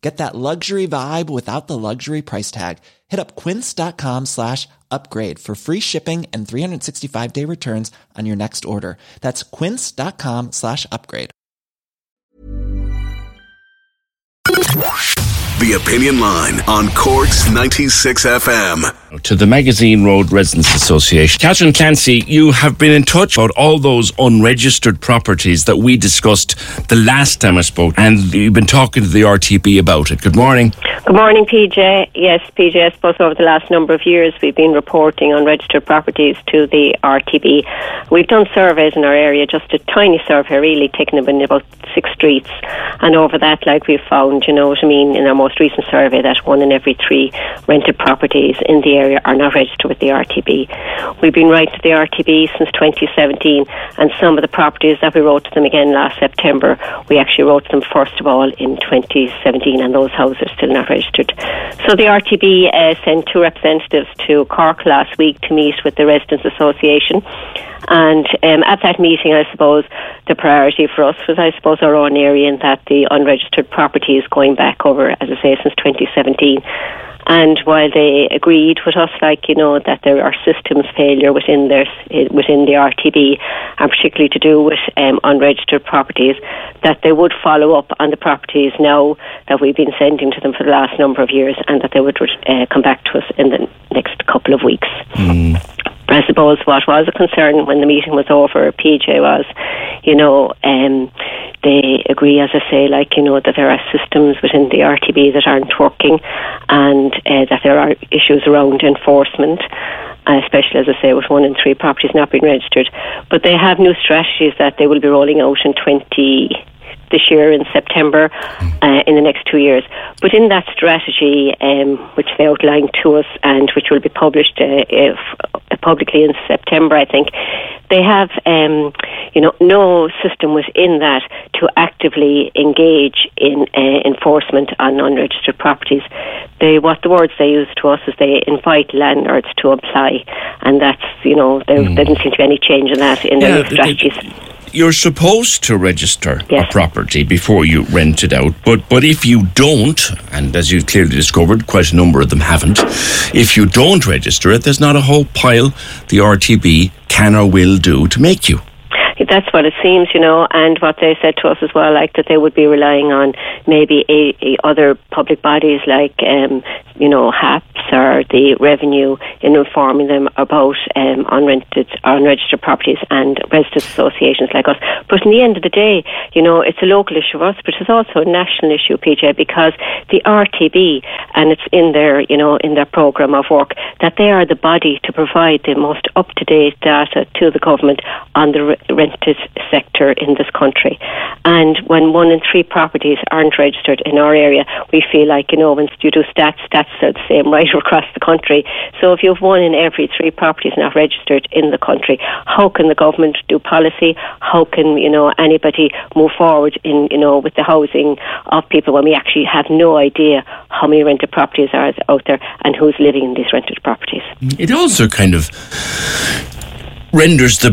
Get that luxury vibe without the luxury price tag. Hit up quince.com slash upgrade for free shipping and 365 day returns on your next order. That's quince.com slash upgrade. The Opinion Line on Corks 96 FM. To the Magazine Road Residents Association. Catherine Clancy, you have been in touch about all those unregistered properties that we discussed the last time I spoke, and you've been talking to the RTB about it. Good morning. Good morning, PJ. Yes, PJ, I suppose over the last number of years we've been reporting unregistered properties to the RTB. We've done surveys in our area, just a tiny survey really, taking them in about six streets. And over that, like we've found, you know what I mean, in our most recent survey, that one in every three rented properties in the area are not registered with the RTB. We've been writing to the RTB since 2017, and some of the properties that we wrote to them again last September, we actually wrote to them first of all in 2017, and those houses are still not registered. So the RTB uh, sent two representatives to Cork last week to meet with the Residents Association. And um, at that meeting, I suppose the priority for us was, I suppose, our own area in that the unregistered property is going back over, as I say, since 2017. And while they agreed with us, like you know, that there are systems failure within their within the RTB, and particularly to do with um, unregistered properties, that they would follow up on the properties now that we've been sending to them for the last number of years, and that they would uh, come back to us in the next couple of weeks. Mm. I suppose what was a concern when the meeting was over, PJ, was, you know, um, they agree, as I say, like, you know, that there are systems within the RTB that aren't working and uh, that there are issues around enforcement. Uh, especially as I say, with one in three properties not being registered. But they have new strategies that they will be rolling out in 20, this year in September uh, in the next two years. But in that strategy, um, which they outlined to us and which will be published uh, if, uh, publicly in September, I think, they have, um, you know, no system within that to actively engage in uh, enforcement on unregistered properties. They, what the words they use to us is they invite landlords to apply, and that's, you know, there, mm. doesn't seem to be any change in that in yeah, their strategies. It, you're supposed to register yes. a property before you rent it out. But but if you don't, and as you've clearly discovered, quite a number of them haven't. If you don't register it, there's not a whole pile the RTB can or will do to make you that's what it seems, you know, and what they said to us as well, like that they would be relying on maybe a, a other public bodies like, um, you know, HAPS or the revenue in informing them about um, unrented, unregistered properties and residents associations like us. But in the end of the day, you know, it's a local issue for us, but it's also a national issue, PJ, because the RTB, and it's in their, you know, in their programme of work, that they are the body to provide the most up-to-date data to the government on the rent sector in this country. And when one in three properties aren't registered in our area, we feel like, you know, when you do stats, stats are the same right across the country. So if you have one in every three properties not registered in the country, how can the government do policy? How can, you know, anybody move forward in, you know, with the housing of people when we actually have no idea how many rented properties are out there and who's living in these rented properties? It also kind of renders the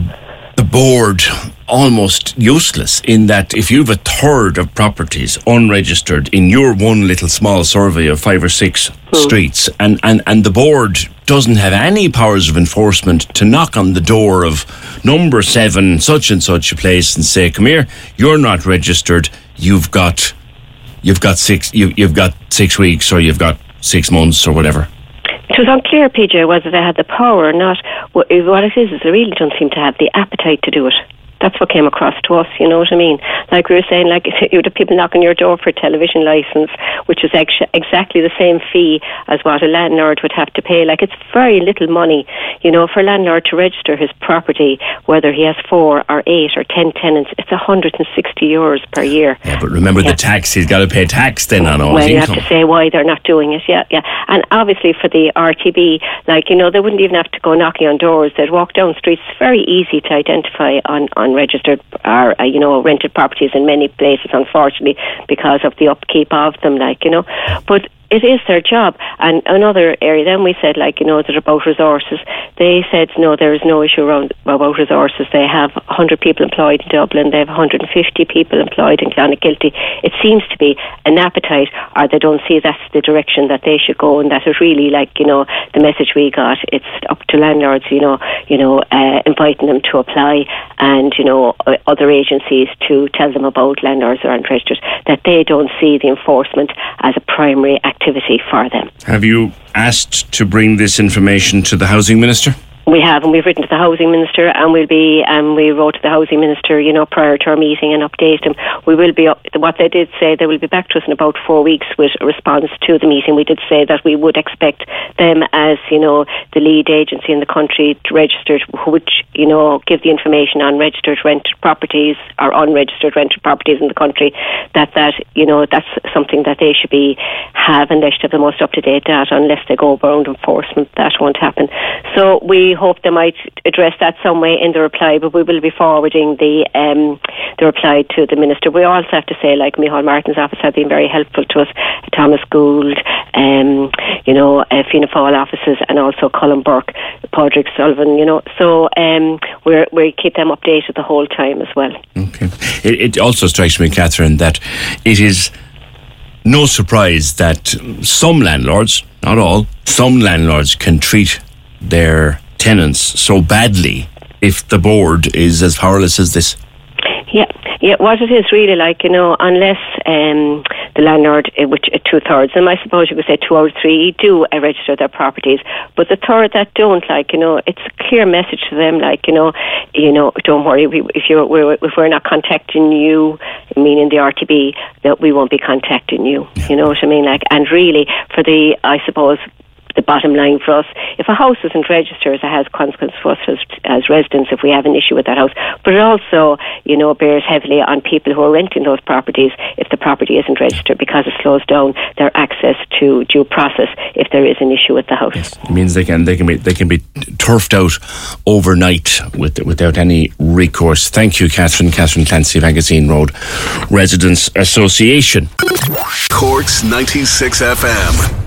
the board almost useless in that if you have a third of properties unregistered in your one little small survey of five or six hmm. streets and, and, and the board doesn't have any powers of enforcement to knock on the door of number seven such and such a place and say come here you're not registered you've got you've got six you, you've got six weeks or you've got six months or whatever it was unclear, PJ, whether they had the power or not. What it is is they really don't seem to have the appetite to do it. That's what came across to us. You know what I mean? Like we were saying, like you have people knocking your door for a television license, which is ex- exactly the same fee as what a landlord would have to pay. Like it's very little money, you know, for a landlord to register his property, whether he has four or eight or ten tenants. It's 160 euros per year. Yeah, but remember yeah. the tax. He's got to pay tax then on all well, his you income. have to say why they're not doing it. Yeah, yeah. And obviously for the RTB, like you know, they wouldn't even have to go knocking on doors. They'd walk down streets. It's very easy to identify on on unregistered or uh, you know rented properties in many places, unfortunately, because of the upkeep of them. Like you know, but it is their job. And another area, then we said, like, you know, that about resources. They said, no, there is no issue around about resources. They have 100 people employed in Dublin. They have 150 people employed in Clonakilty. It seems to be an appetite, or they don't see that's the direction that they should go, and that is really like, you know, the message we got. It's up to landlords, you know, you know, uh, inviting them to apply, and you know, uh, other agencies to tell them about landlords who aren't registered that they don't see the enforcement as a primary activity activity for them. Have you asked to bring this information to the Housing Minister? We have, and we've written to the housing minister, and we'll be, and um, we wrote to the housing minister, you know, prior to our meeting and updated him. We will be, what they did say, they will be back to us in about four weeks with a response to the meeting. We did say that we would expect them as, you know, the lead agency in the country to register, which, you know, give the information on registered rented properties or unregistered rented properties in the country, that, that, you know, that's something that they should be, have, and they should have the most up-to-date data unless they go around enforcement. That won't happen. So we hope they might address that some way in the reply, but we will be forwarding the um, the reply to the minister. We also have to say, like Micheál Martin's office have been very helpful to us, Thomas Gould, um, you know, uh, Fianna Fáil offices, and also Colin Burke, Padraig Sullivan. You know, so um, we we keep them updated the whole time as well. Okay. It, it also strikes me, Catherine, that it is no surprise that some landlords, not all, some landlords can treat their tenants so badly if the board is as powerless as this? Yeah, yeah. What it is really like, you know, unless um, the landlord, uh, which uh, two thirds, and I suppose you could say two out of three do uh, register their properties, but the third that don't, like, you know, it's a clear message to them, like, you know, you know, don't worry, we, if you're we're, if we're not contacting you, meaning the RTB, that we won't be contacting you. Yeah. You know what I mean? Like, and really, for the, I suppose, the bottom line for us. If a house isn't registered, it has consequences for us as, as residents if we have an issue with that house. But it also, you know, bears heavily on people who are renting those properties if the property isn't registered because it slows down their access to due process if there is an issue with the house. Yes. It means they can they can be they can be turfed out overnight with, without any recourse. Thank you, Catherine. Catherine Clancy, Magazine Road Residents Association. Corks 96 FM.